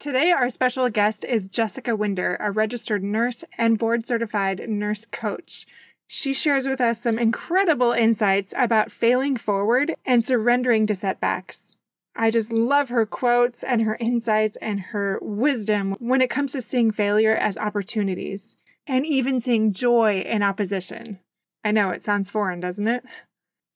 Today, our special guest is Jessica Winder, a registered nurse and board certified nurse coach. She shares with us some incredible insights about failing forward and surrendering to setbacks. I just love her quotes and her insights and her wisdom when it comes to seeing failure as opportunities and even seeing joy in opposition. I know it sounds foreign, doesn't it?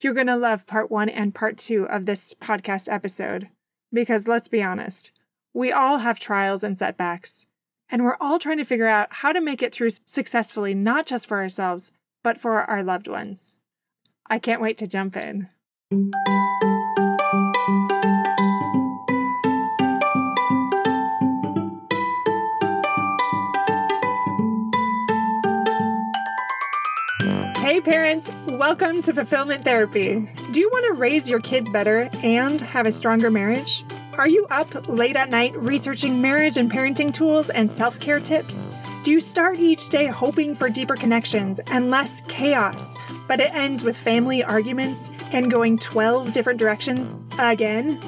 You're going to love part one and part two of this podcast episode because let's be honest, we all have trials and setbacks, and we're all trying to figure out how to make it through successfully, not just for ourselves, but for our loved ones. I can't wait to jump in. Hey parents, welcome to Fulfillment Therapy. Do you want to raise your kids better and have a stronger marriage? Are you up late at night researching marriage and parenting tools and self care tips? Do you start each day hoping for deeper connections and less chaos, but it ends with family arguments and going 12 different directions again?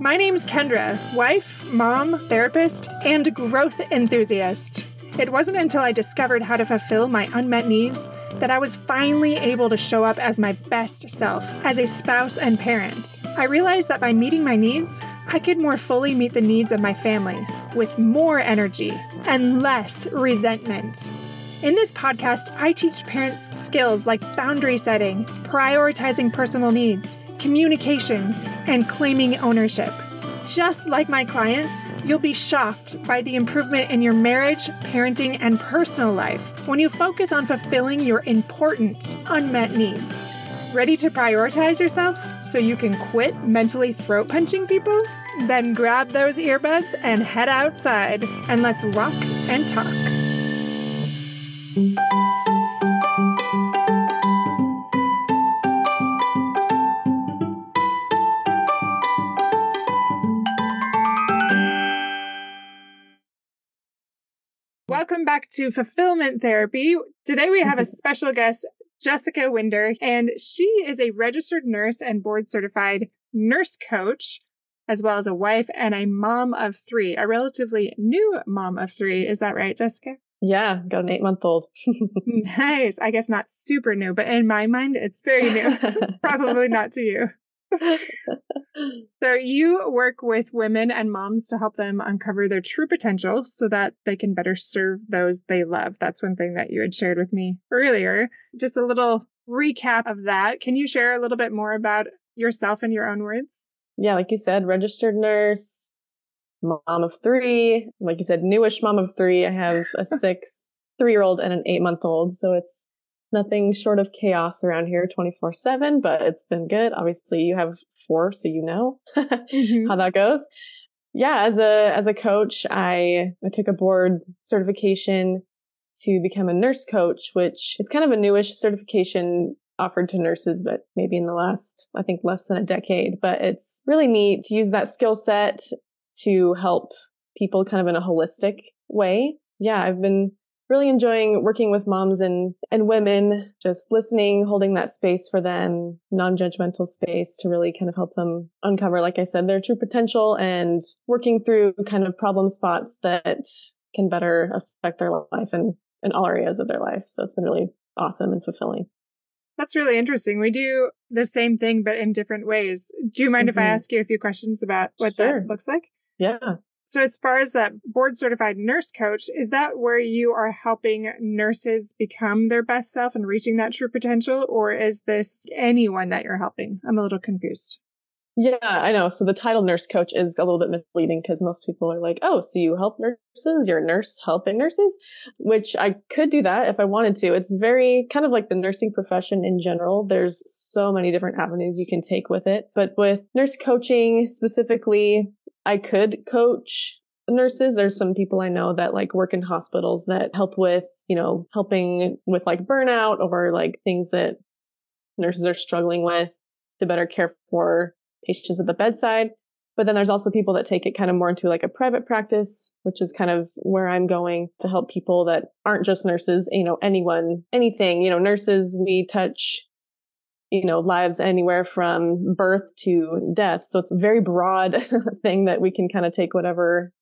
My name's Kendra, wife, mom, therapist, and growth enthusiast. It wasn't until I discovered how to fulfill my unmet needs that I was finally able to show up as my best self as a spouse and parent. I realized that by meeting my needs, I could more fully meet the needs of my family with more energy and less resentment. In this podcast, I teach parents skills like boundary setting, prioritizing personal needs, communication, and claiming ownership. Just like my clients, you'll be shocked by the improvement in your marriage, parenting, and personal life when you focus on fulfilling your important unmet needs. Ready to prioritize yourself so you can quit mentally throat punching people? Then grab those earbuds and head outside and let's walk and talk. Back to Fulfillment Therapy. Today we have a mm-hmm. special guest, Jessica Winder, and she is a registered nurse and board certified nurse coach, as well as a wife and a mom of three, a relatively new mom of three. Is that right, Jessica? Yeah, got an eight month old. nice. I guess not super new, but in my mind, it's very new. Probably not to you. so you work with women and moms to help them uncover their true potential so that they can better serve those they love. That's one thing that you had shared with me earlier. Just a little recap of that. Can you share a little bit more about yourself in your own words? Yeah, like you said, registered nurse, mom of three. Like you said, newish mom of three. I have a six, three year old and an eight month old. So it's nothing short of chaos around here 24 7, but it's been good. Obviously, you have four, so you know mm-hmm. how that goes. Yeah, as a, as a coach, I, I took a board certification to become a nurse coach, which is kind of a newish certification offered to nurses, but maybe in the last, I think less than a decade. But it's really neat to use that skill set to help people kind of in a holistic way. Yeah, I've been really enjoying working with moms and, and women, just listening, holding that space for them, non-judgmental space to really kind of help them uncover, like I said, their true potential and working through kind of problem spots that can better affect their life and in all areas of their life. So it's been really awesome and fulfilling. That's really interesting. We do the same thing, but in different ways. Do you mind mm-hmm. if I mm-hmm. ask you a few questions about what sure. that looks like? Yeah. So, as far as that board certified nurse coach, is that where you are helping nurses become their best self and reaching that true potential? Or is this anyone that you're helping? I'm a little confused. Yeah, I know. So the title nurse coach is a little bit misleading because most people are like, oh, so you help nurses? You're a nurse helping nurses? Which I could do that if I wanted to. It's very kind of like the nursing profession in general. There's so many different avenues you can take with it. But with nurse coaching specifically, I could coach nurses. There's some people I know that like work in hospitals that help with, you know, helping with like burnout or like things that nurses are struggling with to better care for patients at the bedside. But then there's also people that take it kind of more into like a private practice, which is kind of where I'm going to help people that aren't just nurses, you know, anyone, anything, you know, nurses, we touch you know, lives anywhere from birth to death. So it's a very broad thing that we can kind of take whatever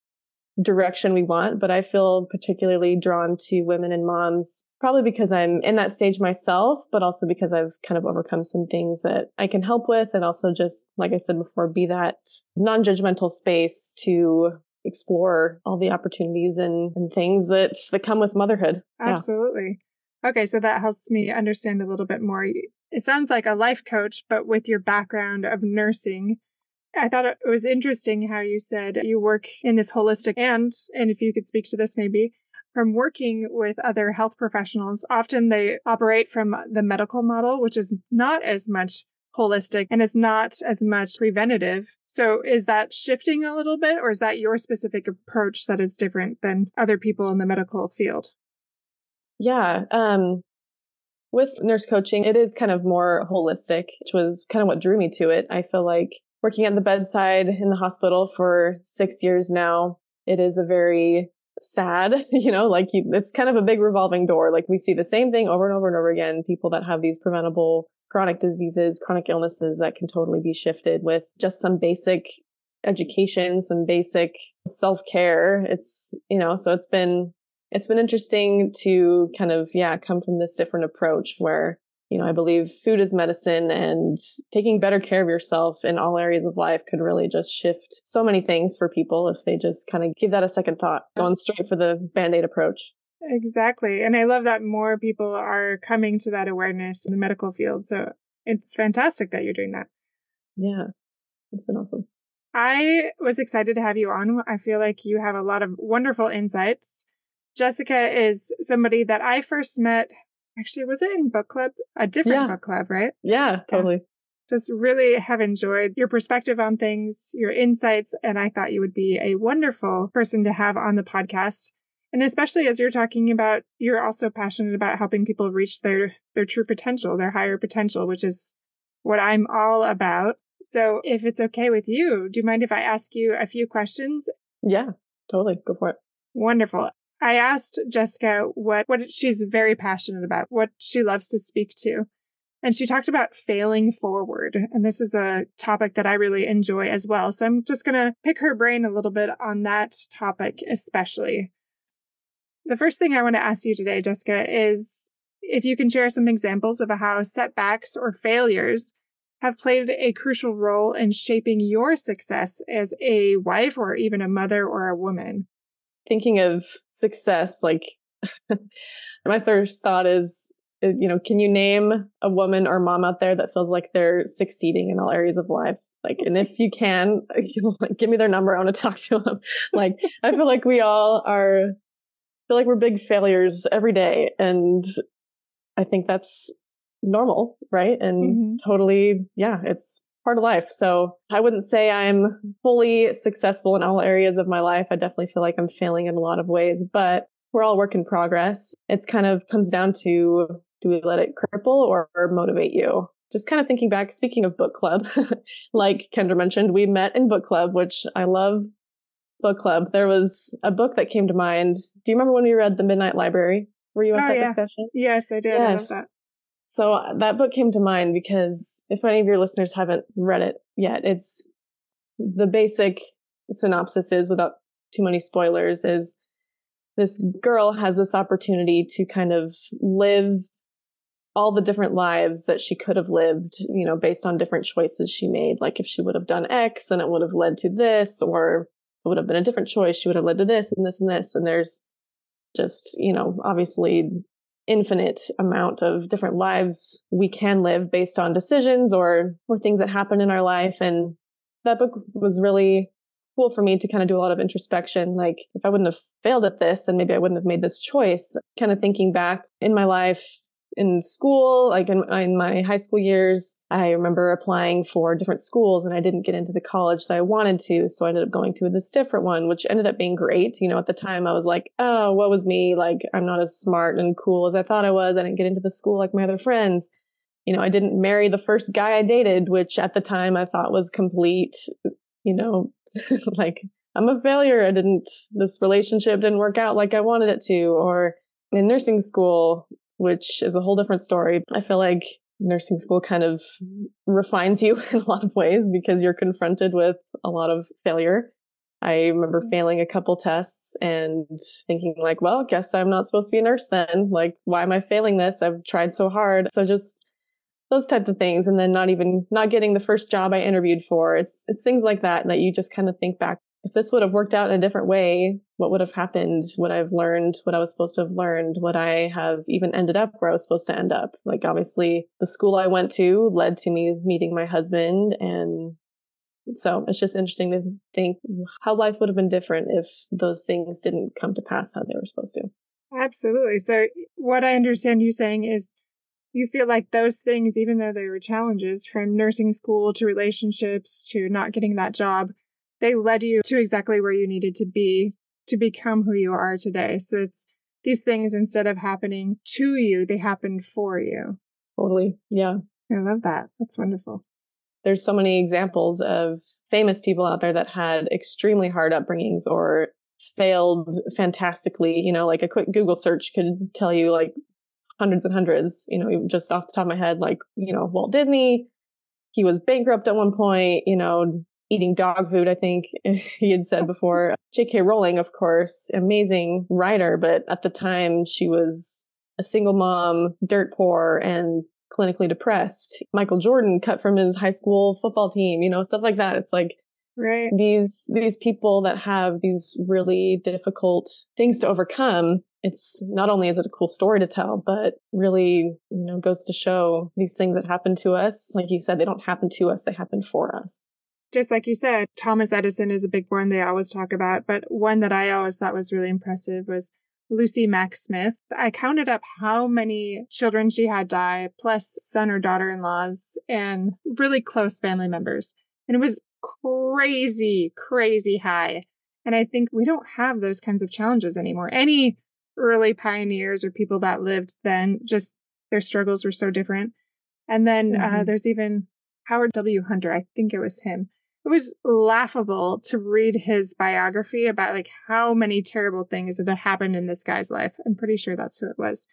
direction we want, but I feel particularly drawn to women and moms, probably because I'm in that stage myself, but also because I've kind of overcome some things that I can help with. And also just, like I said before, be that non-judgmental space to explore all the opportunities and, and things that, that come with motherhood. Absolutely. Yeah. Okay. So that helps me understand a little bit more. It sounds like a life coach, but with your background of nursing I thought it was interesting how you said you work in this holistic and, and if you could speak to this maybe, from working with other health professionals, often they operate from the medical model, which is not as much holistic and it's not as much preventative. So is that shifting a little bit or is that your specific approach that is different than other people in the medical field? Yeah. Um, with nurse coaching, it is kind of more holistic, which was kind of what drew me to it. I feel like working at the bedside in the hospital for six years now. It is a very sad, you know, like you, it's kind of a big revolving door. Like we see the same thing over and over and over again. People that have these preventable chronic diseases, chronic illnesses that can totally be shifted with just some basic education, some basic self care. It's, you know, so it's been, it's been interesting to kind of, yeah, come from this different approach where you know, I believe food is medicine and taking better care of yourself in all areas of life could really just shift so many things for people if they just kind of give that a second thought, going straight for the band aid approach. Exactly. And I love that more people are coming to that awareness in the medical field. So it's fantastic that you're doing that. Yeah, it's been awesome. I was excited to have you on. I feel like you have a lot of wonderful insights. Jessica is somebody that I first met Actually, was it in book club? A different yeah. book club, right? Yeah, totally. Yeah. Just really have enjoyed your perspective on things, your insights, and I thought you would be a wonderful person to have on the podcast. And especially as you're talking about, you're also passionate about helping people reach their their true potential, their higher potential, which is what I'm all about. So, if it's okay with you, do you mind if I ask you a few questions? Yeah, totally. Go for it. Wonderful. I asked Jessica what, what she's very passionate about, what she loves to speak to. And she talked about failing forward. And this is a topic that I really enjoy as well. So I'm just going to pick her brain a little bit on that topic, especially. The first thing I want to ask you today, Jessica, is if you can share some examples of how setbacks or failures have played a crucial role in shaping your success as a wife or even a mother or a woman thinking of success, like my first thought is, uh, you know, can you name a woman or mom out there that feels like they're succeeding in all areas of life? Like, and if you can, you know, like, give me their number. I want to talk to them. like, I feel like we all are, feel like we're big failures every day. And I think that's normal, right? And mm-hmm. totally, yeah, it's part of life. So I wouldn't say I'm fully successful in all areas of my life. I definitely feel like I'm failing in a lot of ways, but we're all work in progress. It's kind of comes down to do we let it cripple or, or motivate you? Just kind of thinking back, speaking of book club, like Kendra mentioned, we met in book club, which I love book club. There was a book that came to mind. Do you remember when we read The Midnight Library? Were you at oh, that yeah. discussion? Yes, I did. Yes. I so uh, that book came to mind because if any of your listeners haven't read it yet, it's the basic synopsis is without too many spoilers is this girl has this opportunity to kind of live all the different lives that she could have lived, you know, based on different choices she made. Like if she would have done X, then it would have led to this, or it would have been a different choice. She would have led to this and this and this. And there's just, you know, obviously infinite amount of different lives we can live based on decisions or or things that happen in our life. And that book was really cool for me to kind of do a lot of introspection. Like if i wouldn't have failed at this then maybe i wouldn't have made this choice. Kind of thinking back in my life in school, like in, in, my high school years, I remember applying for different schools and I didn't get into the college that I wanted to. So I ended up going to this different one, which ended up being great. You know, at the time I was like, oh, what was me? Like, I'm not as smart and cool as I thought I was. I didn't get into the school like my other friends. You know, I didn't marry the first guy I dated, which at the time I thought was complete, you know, like I'm a failure. I didn't, this relationship didn't work out like I wanted it to. Or in nursing school, which is a whole different story. I feel like nursing school kind of refines you in a lot of ways because you're confronted with a lot of failure. I remember mm. failing a couple tests and thinking like, well, guess I'm not supposed to be a nurse then. Like, why am I failing this? I've tried so hard. So just those types of things. And then not even, not getting the first job I interviewed for. It's, it's things like that that you just kind of think back. If this would have worked out in a different way, what would have happened? Would I have learned what I was supposed to have learned? Would I have even ended up where I was supposed to end up? Like, obviously, the school I went to led to me meeting my husband and so it's just interesting to think how life would have been different if those things didn't come to pass how they were supposed to. Absolutely. So, what I understand you saying is you feel like those things, even though they were challenges from nursing school to relationships to not getting that job, they led you to exactly where you needed to be to become who you are today. So, it's these things instead of happening to you, they happened for you. Totally. Yeah. I love that. That's wonderful there's so many examples of famous people out there that had extremely hard upbringings or failed fantastically. You know, like a quick Google search could tell you like hundreds and hundreds, you know, just off the top of my head, like, you know, Walt Disney, he was bankrupt at one point, you know, eating dog food, I think he had said before. J.K. Rowling, of course, amazing writer, but at the time she was a single mom, dirt poor, and clinically depressed. Michael Jordan cut from his high school football team, you know, stuff like that. It's like right. these these people that have these really difficult things to overcome. It's not only is it a cool story to tell, but really, you know, goes to show these things that happen to us. Like you said, they don't happen to us, they happen for us. Just like you said, Thomas Edison is a big one they always talk about, but one that I always thought was really impressive was Lucy Mack Smith. I counted up how many children she had die, plus son or daughter in laws, and really close family members. And it was crazy, crazy high. And I think we don't have those kinds of challenges anymore. Any early pioneers or people that lived then, just their struggles were so different. And then uh, mm-hmm. uh, there's even Howard W. Hunter. I think it was him it was laughable to read his biography about like how many terrible things that happened in this guy's life. I'm pretty sure that's who it was.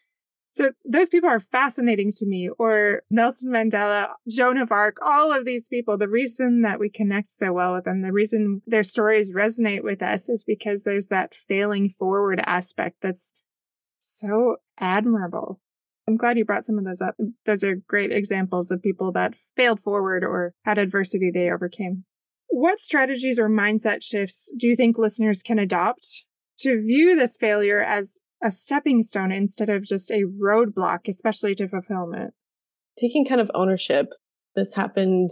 So those people are fascinating to me, or Nelson Mandela, Joan of Arc, all of these people. The reason that we connect so well with them, the reason their stories resonate with us is because there's that failing forward aspect that's so admirable. I'm glad you brought some of those up. Those are great examples of people that failed forward or had adversity they overcame. What strategies or mindset shifts do you think listeners can adopt to view this failure as a stepping stone instead of just a roadblock, especially to fulfillment? Taking kind of ownership. This happened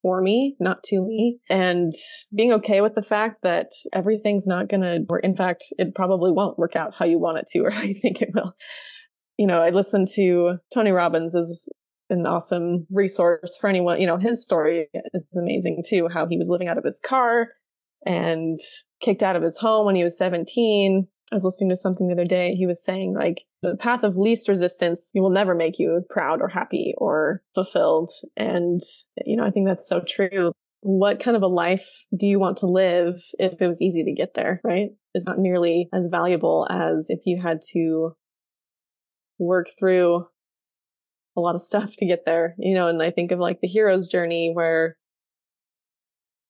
for me, not to me, and being okay with the fact that everything's not going to, or in fact, it probably won't work out how you want it to or how you think it will. You know, I listened to Tony Robbins is an awesome resource for anyone. You know, his story is amazing too, how he was living out of his car and kicked out of his home when he was 17. I was listening to something the other day. He was saying like the path of least resistance will never make you proud or happy or fulfilled. And, you know, I think that's so true. What kind of a life do you want to live if it was easy to get there, right? It's not nearly as valuable as if you had to work through a lot of stuff to get there, you know, and I think of like the hero's journey where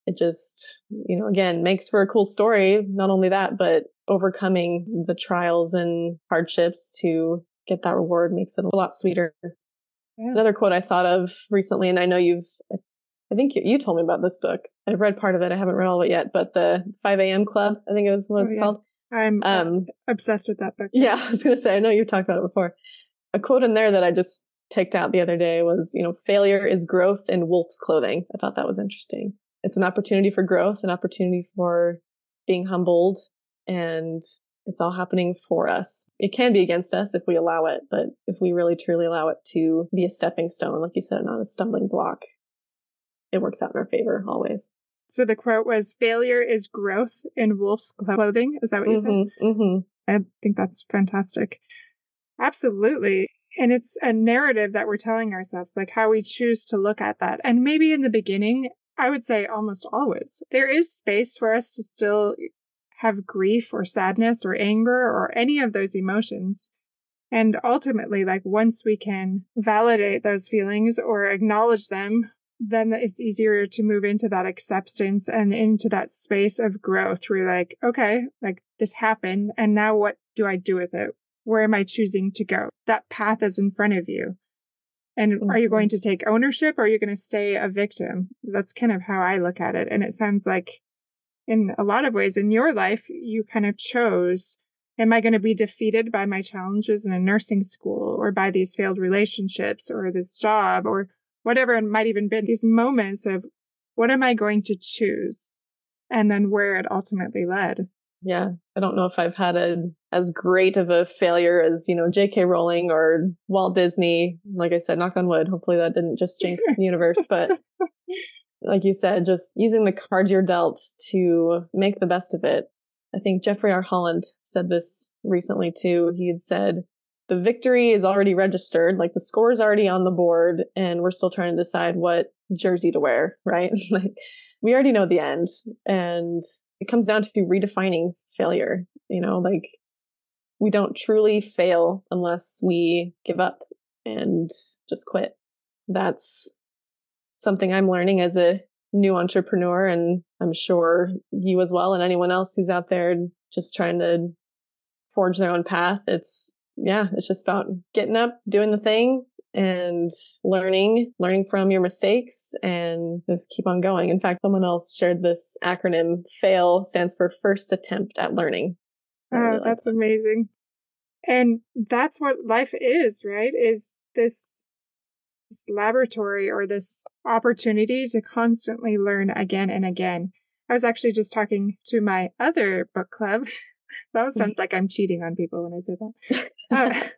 it just, you know, again, makes for a cool story. Not only that, but overcoming the trials and hardships to get that reward makes it a lot sweeter. Yeah. Another quote I thought of recently, and I know you've, I think you, you, told me about this book. I've read part of it. I haven't read all of it yet, but the 5 a.m. Club, I think it was what oh, it's yeah. called. I'm um, obsessed with that book. Yeah, I was going to say, I know you've talked about it before. A quote in there that I just picked out the other day was, you know, failure is growth in wolf's clothing. I thought that was interesting. It's an opportunity for growth, an opportunity for being humbled, and it's all happening for us. It can be against us if we allow it, but if we really truly allow it to be a stepping stone, like you said, not a stumbling block, it works out in our favor always. So the quote was failure is growth in wolf's clothing. Is that what you mm-hmm, said? Mm-hmm. I think that's fantastic. Absolutely. And it's a narrative that we're telling ourselves, like how we choose to look at that. And maybe in the beginning, I would say almost always, there is space for us to still have grief or sadness or anger or any of those emotions. And ultimately, like once we can validate those feelings or acknowledge them then it's easier to move into that acceptance and into that space of growth where you're like, okay, like this happened. And now what do I do with it? Where am I choosing to go? That path is in front of you. And mm-hmm. are you going mm-hmm. to take ownership or are you going to stay a victim? That's kind of how I look at it. And it sounds like in a lot of ways in your life, you kind of chose, am I going to be defeated by my challenges in a nursing school or by these failed relationships or this job or whatever it might even be these moments of what am I going to choose? And then where it ultimately led. Yeah. I don't know if I've had a as great of a failure as, you know, J.K. Rowling or Walt Disney. Like I said, knock on wood. Hopefully that didn't just jinx the universe, but like you said, just using the cards you're dealt to make the best of it. I think Jeffrey R. Holland said this recently too. He had said, the victory is already registered, like the score is already on the board, and we're still trying to decide what jersey to wear, right? like we already know the end. And it comes down to redefining failure. You know, like we don't truly fail unless we give up and just quit. That's something I'm learning as a new entrepreneur. And I'm sure you as well, and anyone else who's out there just trying to forge their own path. It's yeah, it's just about getting up, doing the thing and learning, learning from your mistakes and just keep on going. In fact, someone else shared this acronym FAIL stands for first attempt at learning. Oh, really that's that. amazing. And that's what life is, right? Is this, this laboratory or this opportunity to constantly learn again and again. I was actually just talking to my other book club that sounds like I'm cheating on people when I say that. uh,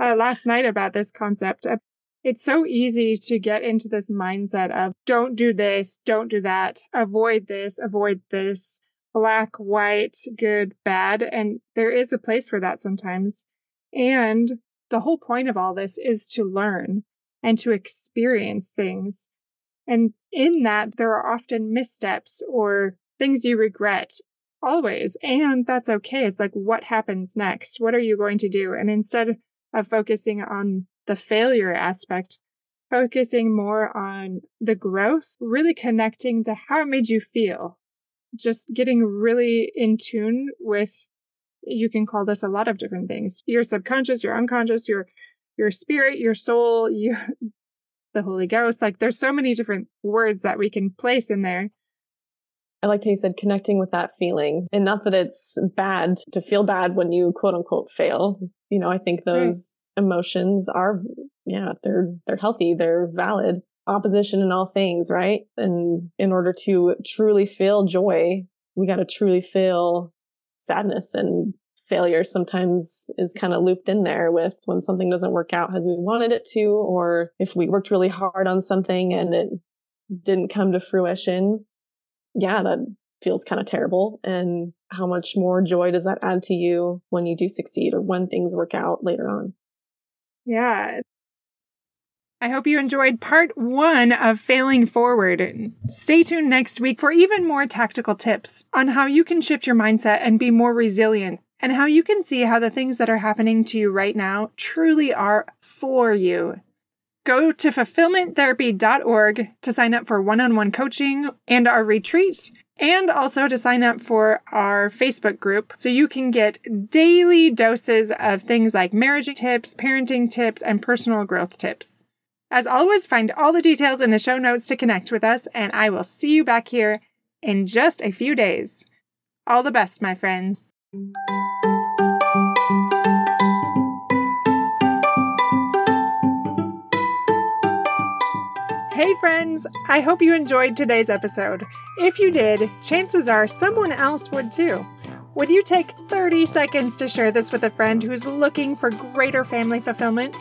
uh, last night about this concept. Uh, it's so easy to get into this mindset of don't do this, don't do that, avoid this, avoid this, black, white, good, bad. And there is a place for that sometimes. And the whole point of all this is to learn and to experience things. And in that, there are often missteps or things you regret always. And that's okay. It's like, what happens next? What are you going to do? And instead of focusing on the failure aspect, focusing more on the growth, really connecting to how it made you feel. Just getting really in tune with, you can call this a lot of different things. Your subconscious, your unconscious, your, your spirit, your soul, you, the Holy Ghost. Like there's so many different words that we can place in there I liked how you said connecting with that feeling and not that it's bad to feel bad when you quote unquote fail. You know, I think those right. emotions are, yeah, they're, they're healthy. They're valid opposition in all things, right? And in order to truly feel joy, we got to truly feel sadness and failure sometimes is kind of looped in there with when something doesn't work out as we wanted it to, or if we worked really hard on something and it didn't come to fruition yeah, that feels kind of terrible. And how much more joy does that add to you when you do succeed or when things work out later on? Yeah. I hope you enjoyed part one of Failing Forward. Stay tuned next week for even more tactical tips on how you can shift your mindset and be more resilient, and how you can see how the things that are happening to you right now truly are for you. Go to fulfillmenttherapy.org to sign up for one on one coaching and our retreats, and also to sign up for our Facebook group so you can get daily doses of things like marriage tips, parenting tips, and personal growth tips. As always, find all the details in the show notes to connect with us, and I will see you back here in just a few days. All the best, my friends. Hey, friends! I hope you enjoyed today's episode. If you did, chances are someone else would too. Would you take 30 seconds to share this with a friend who's looking for greater family fulfillment?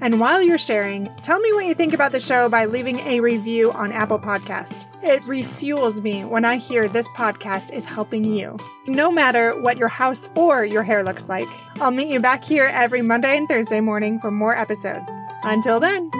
And while you're sharing, tell me what you think about the show by leaving a review on Apple Podcasts. It refuels me when I hear this podcast is helping you. No matter what your house or your hair looks like, I'll meet you back here every Monday and Thursday morning for more episodes. Until then,